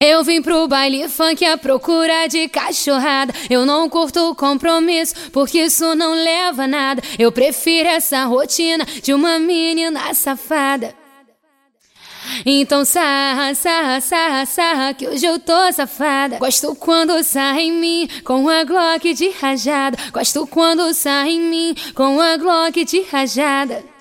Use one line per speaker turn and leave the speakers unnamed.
Eu vim pro baile funk à procura de cachorrada. Eu não curto compromisso, porque isso não leva a nada. Eu prefiro essa rotina de uma menina safada. Então sarra, sarra, sarra, sarra, que hoje eu tô safada. Gosto quando sarra em mim com a Glock de rajada. Gosto quando sarra em mim com a Glock de rajada.